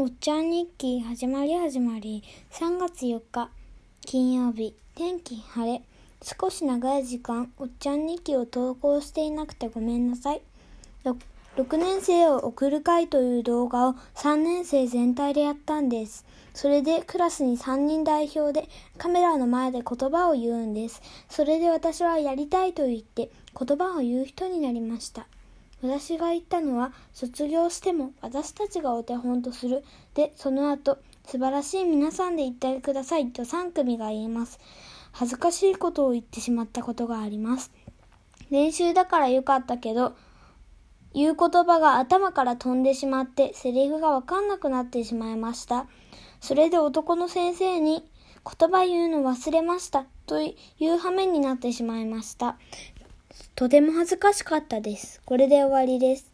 おっちゃん日記始まり始まり。3月4日金曜日。天気晴れ。少し長い時間おっちゃん日記を投稿していなくてごめんなさい。6, 6年生を送る会という動画を3年生全体でやったんです。それでクラスに3人代表でカメラの前で言葉を言うんです。それで私はやりたいと言って言葉を言う人になりました。私が言ったのは、卒業しても私たちがお手本とする。で、その後、素晴らしい皆さんで言ってくださいと3組が言います。恥ずかしいことを言ってしまったことがあります。練習だからよかったけど、言う言葉が頭から飛んでしまってセリフがわかんなくなってしまいました。それで男の先生に言葉言うの忘れましたという羽目になってしまいました。とても恥ずかしかったです。これで終わりです。